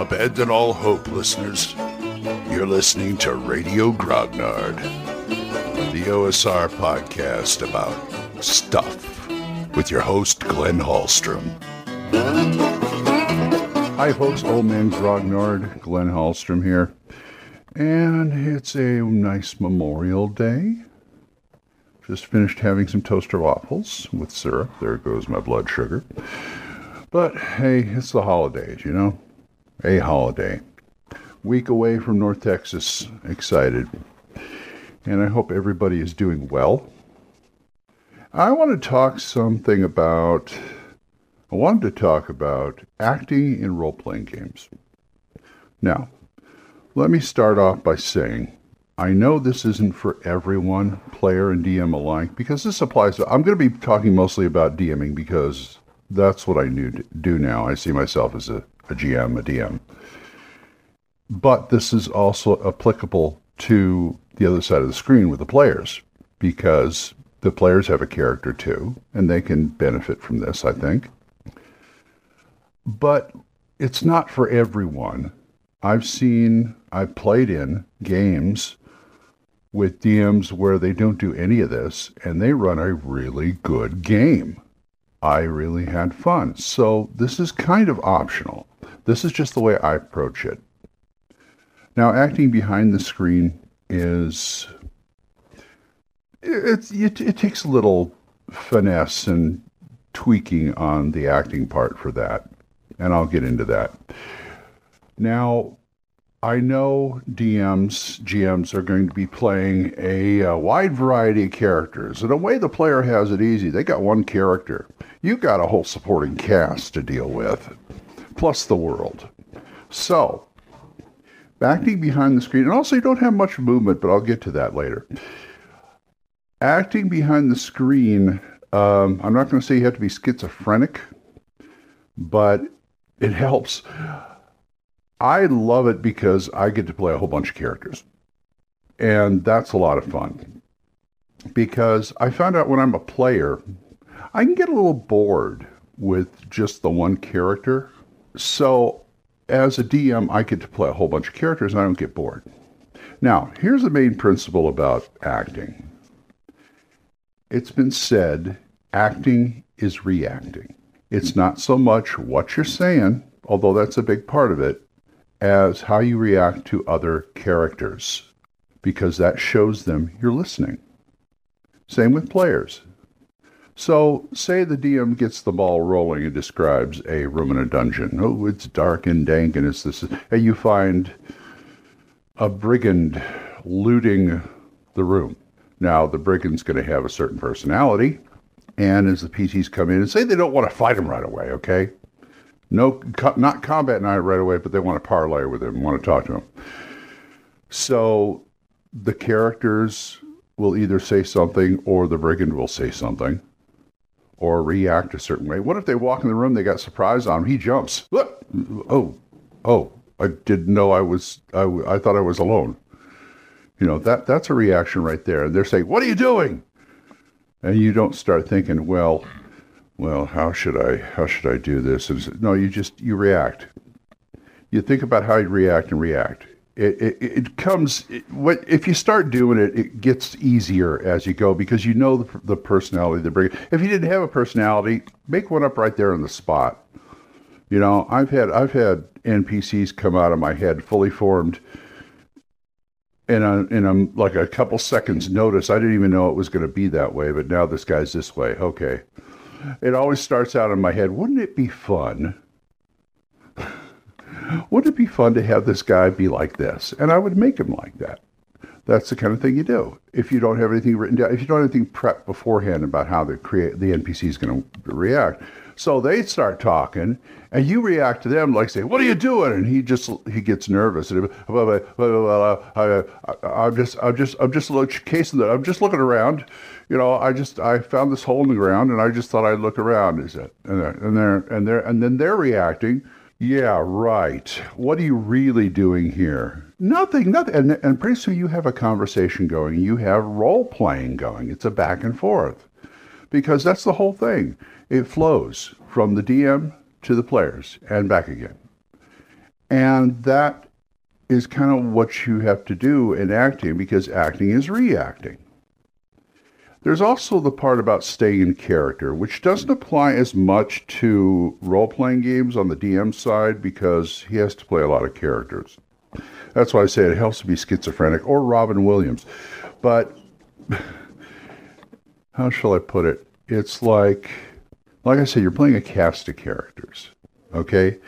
Abandon all hope, listeners. You're listening to Radio Grognard, the OSR podcast about stuff, with your host, Glenn Hallstrom. Hi, folks. Old Man Grognard, Glenn Hallstrom here. And it's a nice Memorial Day. Just finished having some toaster waffles with syrup. There goes my blood sugar. But hey, it's the holidays, you know? A holiday. Week away from North Texas. Excited. And I hope everybody is doing well. I want to talk something about. I wanted to talk about acting in role playing games. Now, let me start off by saying I know this isn't for everyone, player and DM alike, because this applies to. I'm going to be talking mostly about DMing because that's what I do now. I see myself as a, a GM, a DM. But this is also applicable to the other side of the screen with the players because the players have a character too, and they can benefit from this, I think. But it's not for everyone. I've seen, I've played in games with DMs where they don't do any of this and they run a really good game. I really had fun. So this is kind of optional. This is just the way I approach it. Now, acting behind the screen is it, it, it takes a little finesse and tweaking on the acting part for that, and I'll get into that. Now, I know DMs, GMs are going to be playing a, a, wide variety of characters. In a way, the player has it easy. They got one character. You've got a whole supporting cast to deal with, plus the world. So, acting behind the screen, and also you don't have much movement, but I'll get to that later. Acting behind the screen, um, I'm not going to say you have to be schizophrenic, but it helps I love it because I get to play a whole bunch of characters. And that's a lot of fun. Because I found out when I'm a player, I can get a little bored with just the one character. So as a DM, I get to play a whole bunch of characters and I don't get bored. Now, here's the main principle about acting it's been said acting is reacting. It's not so much what you're saying, although that's a big part of it, as how you react to other characters, because that shows them you're listening. Same with players. So, say the DM gets the ball rolling and describes a room in a dungeon. Oh, it's dark and dank, and it's this. And you find a brigand looting the room. Now, the brigand's going to have a certain personality, and as the PCs come in and say they don't want to fight him right away, okay? No, not combat night right away, but they want to parlay with him, want to talk to him. So the characters will either say something or the brigand will say something or react a certain way. What if they walk in the room, they got surprised on him, he jumps. Look, Oh, oh, I didn't know I was, I, I thought I was alone. You know, that that's a reaction right there. And they're saying, What are you doing? And you don't start thinking, well, well, how should I how should I do this? And no, you just you react. You think about how you react and react. It it, it comes it, what if you start doing it, it gets easier as you go because you know the, the personality the bring. If you didn't have a personality, make one up right there on the spot. You know, I've had I've had NPCs come out of my head fully formed in a in a like a couple seconds notice. I didn't even know it was going to be that way, but now this guy's this way. Okay it always starts out in my head wouldn't it be fun? Wouldn't it be fun to have this guy be like this? And I would make him like that. That's the kind of thing you do. If you don't have anything written down, if you don't have anything prepped beforehand about how the create the NPC is going to react, so they start talking, and you react to them like say, "What are you doing?" And he just he gets nervous. And I'm just I'm just I'm just looking casing that. I'm just looking around you know, I just I found this hole in the ground, and I just thought I'd look around. Is it? And they're and they're and they're and then they're reacting. Yeah, right. What are you really doing here? Nothing, nothing. And, and pretty soon you have a conversation going. You have role playing going. It's a back and forth because that's the whole thing. It flows from the DM to the players and back again. And that is kind of what you have to do in acting because acting is reacting. There's also the part about staying in character, which doesn't apply as much to role playing games on the DM side because he has to play a lot of characters. That's why I say it helps to be schizophrenic or Robin Williams. But how shall I put it? It's like, like I said, you're playing a cast of characters. Okay,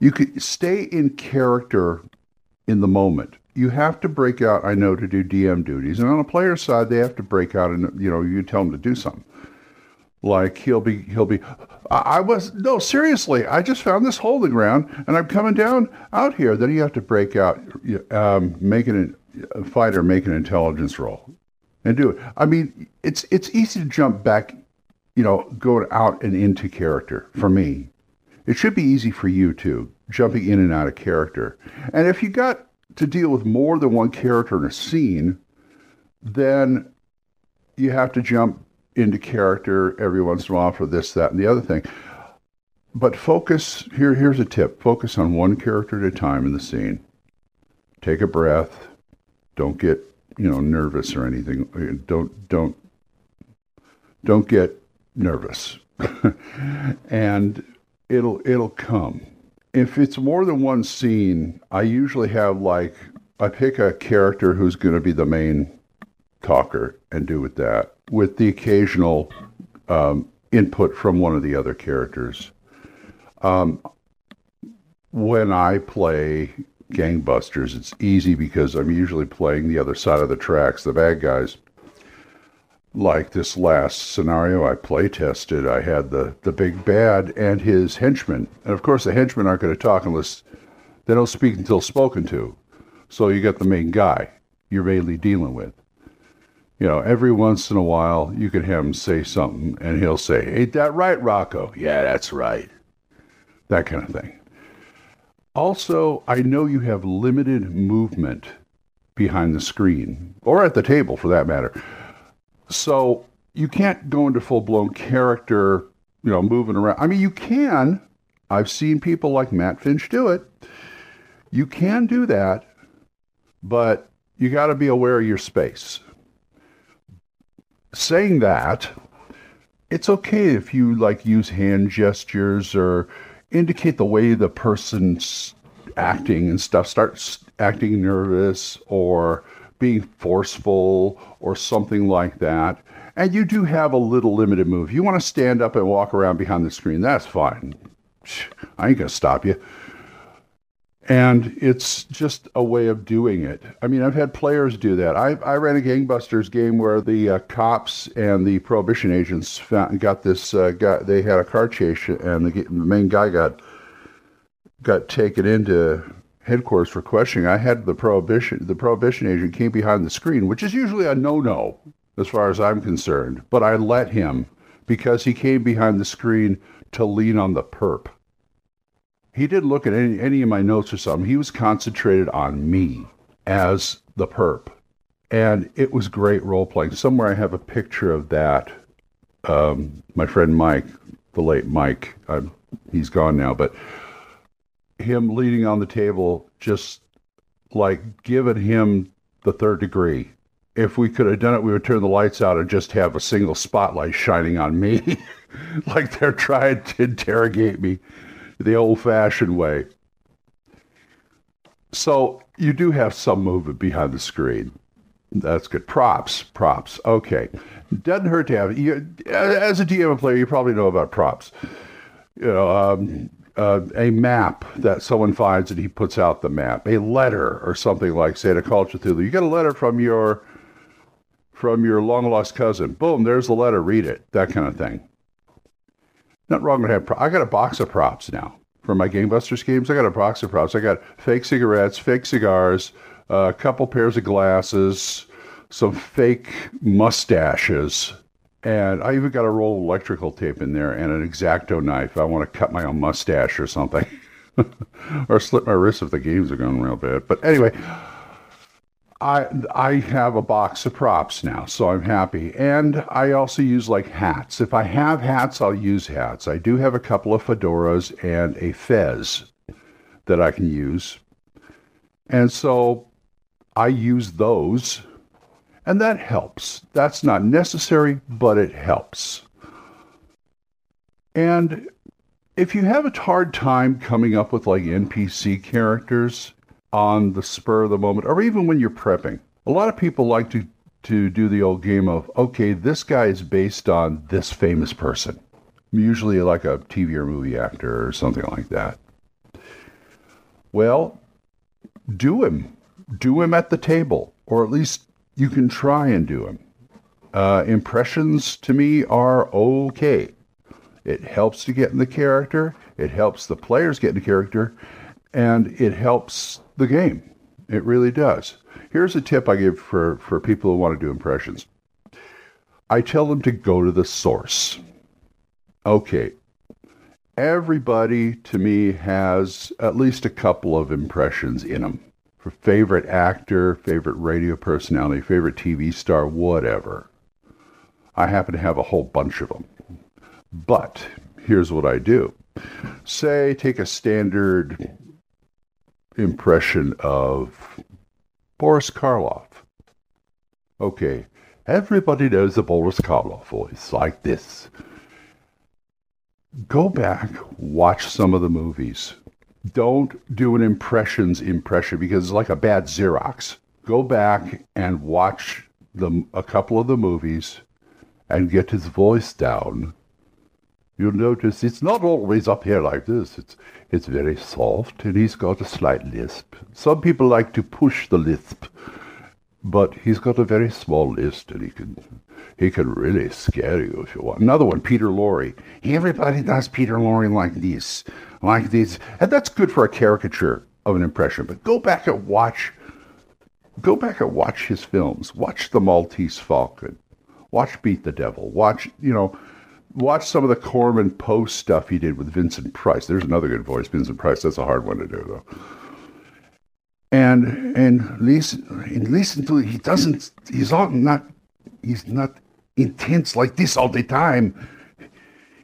you could stay in character in the moment you have to break out, I know, to do DM duties. And on a player side, they have to break out and, you know, you tell them to do something. Like he'll be, he'll be, I, was, no, seriously, I just found this holding ground and I'm coming down out here. Then you have to break out, um, make an, a fighter make an intelligence roll and do it. I mean, it's, it's easy to jump back, you know, go out and into character for me. It should be easy for you too, jumping in and out of character. And if you got to deal with more than one character in a scene, then you have to jump into character every once in a while for this, that, and the other thing. But focus here. Here's a tip: focus on one character at a time in the scene. Take a breath. Don't get you know nervous or anything. Don't don't don't get nervous, and it'll it'll come if it's more than one scene, I usually have like I pick a character who's going to be the main talker and do with that, with the occasional um, input from one of the other characters. Um, when I play gangbusters, it's easy because I'm usually playing the other side of the tracks, the bad guys like this last scenario I play tested, I had the, the big bad and his henchmen. And of course, the henchmen aren't going to talk unless they don't speak until spoken to. So you get the main guy you're mainly dealing with. You know, every once in a while, you can have him say something and he'll say, Ain't that right, Rocco? Yeah, that's right. That kind of thing. Also, I know you have limited movement behind the screen, or at the table for that matter. So you can't go into full blown character, you know, moving around. I mean, you can. I've seen people like Matt Finch do it. You can do that, but you got to be aware of your space. Saying that, it's okay if you like use hand gestures or indicate the way the person's acting and stuff starts acting nervous or being forceful or something like that. And you do have a little limited move. You want to stand up and walk around behind the screen, that's fine. I ain't going to stop you. And it's just a way of doing it. I mean, I've had players do that. I, I ran a gangbusters game where the uh, cops and the prohibition agents found, got this. Uh, got they had a car chase, and the, the main guy got got taken into headquarters for questioning, I had the prohibition the prohibition agent came behind the screen, which is usually a no-no as far as I'm concerned. But I let him because he came behind the screen to lean on the perp. He didn't look at any any of my notes or something. He was concentrated on me as the perp. And it was great role playing. Somewhere I have a picture of that. Um, my friend Mike, the late Mike, um, he's gone now, but him leaning on the table, just like giving him the third degree. If we could have done it, we would turn the lights out and just have a single spotlight shining on me, like they're trying to interrogate me the old fashioned way. So you do have some movement behind the screen. That's good. Props, props. Okay, doesn't hurt to have. You, as a DM player, you probably know about props. You know, um, uh, a map that someone finds and he puts out the map, a letter or something like, say, to Call Cthulhu. You get a letter from your from your long lost cousin. Boom, there's the letter. Read it. That kind of thing. Not wrong to have. Pro- I got a box of props now for my Gangbusters games. I got a box of props. I got fake cigarettes, fake cigars, uh, a couple pairs of glasses, some fake mustaches and I even got a roll of electrical tape in there and an X-Acto knife. I want to cut my own mustache or something. or slit my wrist if the games are going real bad. But anyway, I I have a box of props now, so I'm happy. And I also use like hats. If I have hats, I'll use hats. I do have a couple of fedoras and a fez that I can use. And so I use those, and that helps. That's not necessary, but it helps. And if you have a hard time coming up with like NPC characters on the spur of the moment, or even when you're prepping, a lot of people like to, to do the old game of, okay, this guy is based on this famous person, usually like a TV or movie actor or something like that. Well, do him. Do him at the table, or at least you can try and do him. Uh, impressions to me are okay. It helps to get in the character, it helps the players get in the character, and it helps the game. It really does. Here's a tip I give for, for people who want to do impressions I tell them to go to the source. Okay, everybody to me has at least a couple of impressions in them favorite actor, favorite radio personality, favorite TV star, whatever. I happen to have a whole bunch of them. But here's what I do. Say, take a standard impression of Boris Karloff. Okay, everybody knows the Boris Karloff voice like this. Go back, watch some of the movies. Don't do an impressions impression because it's like a bad Xerox. Go back and watch the, a couple of the movies and get his voice down you'll notice it's not always up here like this. It's it's very soft, and he's got a slight lisp. Some people like to push the lisp, but he's got a very small list, and he can he can really scare you if you want. Another one, Peter Lorre. Everybody does Peter Lorre like this, like this, and that's good for a caricature of an impression. But go back and watch. Go back and watch his films. Watch The Maltese Falcon. Watch Beat the Devil. Watch, you know, watch some of the Corman Poe stuff he did with Vincent Price. There's another good voice, Vincent Price. That's a hard one to do though. And and listen and listen to he doesn't he's all not he's not intense like this all the time.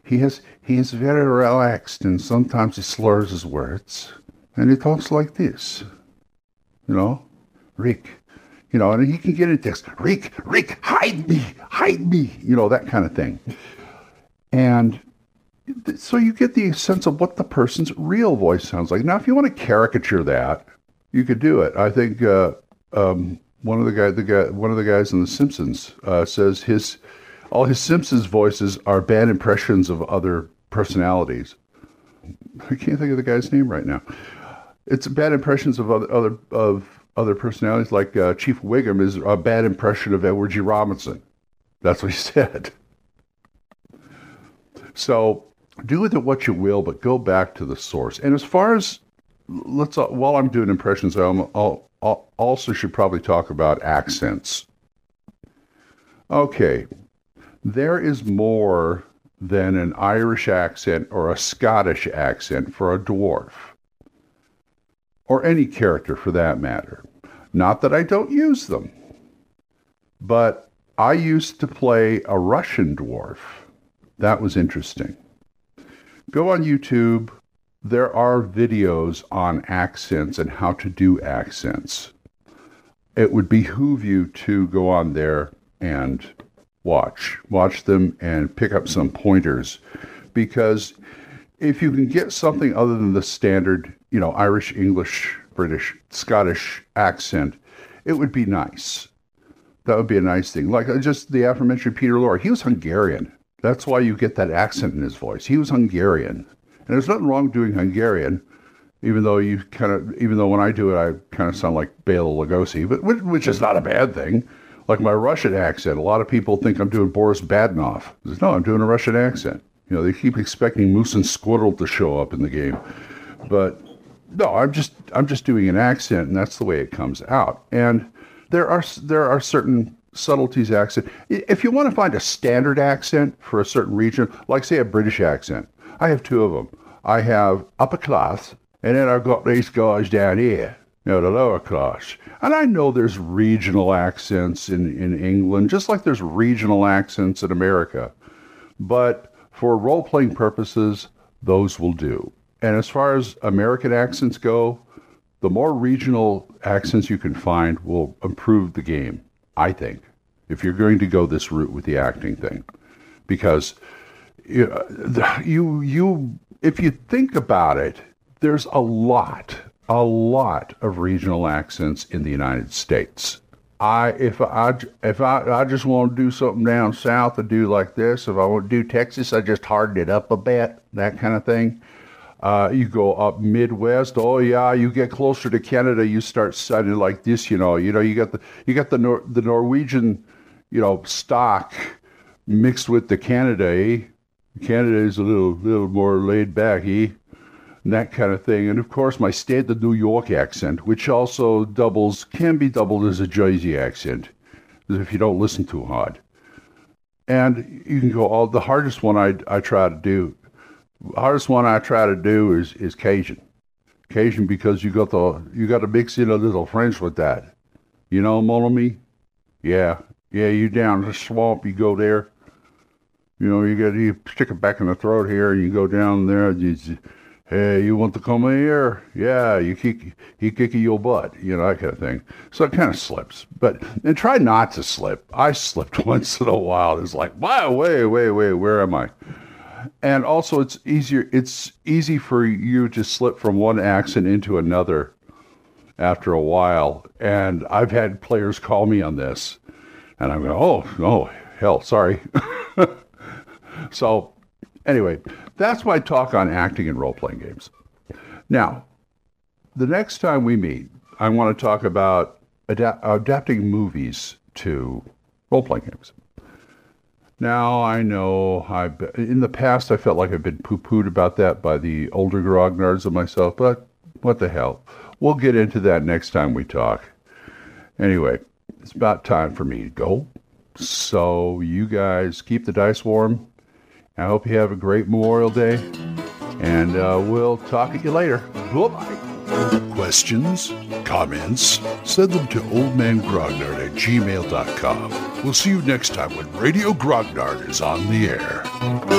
He has he is very relaxed and sometimes he slurs his words and he talks like this. You know? Rick. You know, and he can get in text, Rick, Rick, hide me, hide me, you know, that kind of thing. And so you get the sense of what the person's real voice sounds like. Now, if you want to caricature that, you could do it. I think uh, um, one of the guy, the guy, one of the guys in The Simpsons uh, says his all his Simpsons voices are bad impressions of other personalities. I can't think of the guy's name right now. It's bad impressions of other, other of other personalities. Like uh, Chief Wiggum is a bad impression of Edward G. Robinson. That's what he said. So do with it what you will, but go back to the source. And as far as let's uh, while I'm doing impressions, I'm, I'll, I'll also should probably talk about accents. Okay, there is more than an Irish accent or a Scottish accent for a dwarf, or any character for that matter. Not that I don't use them, but I used to play a Russian dwarf that was interesting. Go on YouTube. There are videos on accents and how to do accents. It would behoove you to go on there and watch. Watch them and pick up some pointers because if you can get something other than the standard, you know, Irish, English, British, Scottish accent, it would be nice. That would be a nice thing. Like uh, just the aforementioned Peter Lorre, he was Hungarian. That's why you get that accent in his voice. He was Hungarian, and there's nothing wrong doing Hungarian, even though you kind of, even though when I do it, I kind of sound like Bela Lugosi, but which, which is not a bad thing. Like my Russian accent, a lot of people think I'm doing Boris Badenov. No, I'm doing a Russian accent. You know, they keep expecting Moose and Squirrel to show up in the game, but no, I'm just I'm just doing an accent, and that's the way it comes out. And there are there are certain subtleties accent. If you want to find a standard accent for a certain region, like say a British accent, I have two of them. I have upper class, and then I've got these guys down here, you know, the lower class. And I know there's regional accents in, in England, just like there's regional accents in America. But for role playing purposes, those will do. And as far as American accents go, the more regional accents you can find will improve the game, I think, if you're going to go this route with the acting thing. Because you, you, if you think about it, there's a lot, a lot of regional accents in the United States. I if I if I I just want to do something down south, I do like this. If I want to do Texas, I just harden it up a bit, that kind of thing. Uh, you go up Midwest. Oh yeah, you get closer to Canada, you start sounding like this. You know, you know, you got the you got the Nor- the Norwegian, you know, stock mixed with the Canada. Eh? Canada is a little little more laid back, eh? And that kind of thing. And of course, my state, standard New York accent, which also doubles can be doubled as a Jersey accent, if you don't listen too hard. And you can go all the hardest one I I try to do hardest one I try to do is is Cajun. Cajun because you got the you got to mix in a little French with that. You know, mon ami? Yeah, yeah. You down the swamp, you go there. You know, you get you stick it back in the throat here, and you go down there. You, hey, you want to come here? Yeah, you kick he kicking your butt, you know that kind of thing. So it kind of slips, but and try not to slip. I slipped once in a while. It's like, wow, wait, wait, wait, where am I? and also it's easier it's easy for you to slip from one accent into another after a while and i've had players call me on this and i'm going oh oh hell sorry so anyway that's my talk on acting in role-playing games now the next time we meet i want to talk about adapting movies to role-playing games now I know I in the past I felt like I've been poo-pooed about that by the older grognards of myself, but what the hell? We'll get into that next time we talk. Anyway, it's about time for me to go. So you guys keep the dice warm. I hope you have a great Memorial Day, and uh, we'll talk at you later. Bye-bye. Questions? Comments? Send them to oldmangrognard at gmail.com. We'll see you next time when Radio Grognard is on the air.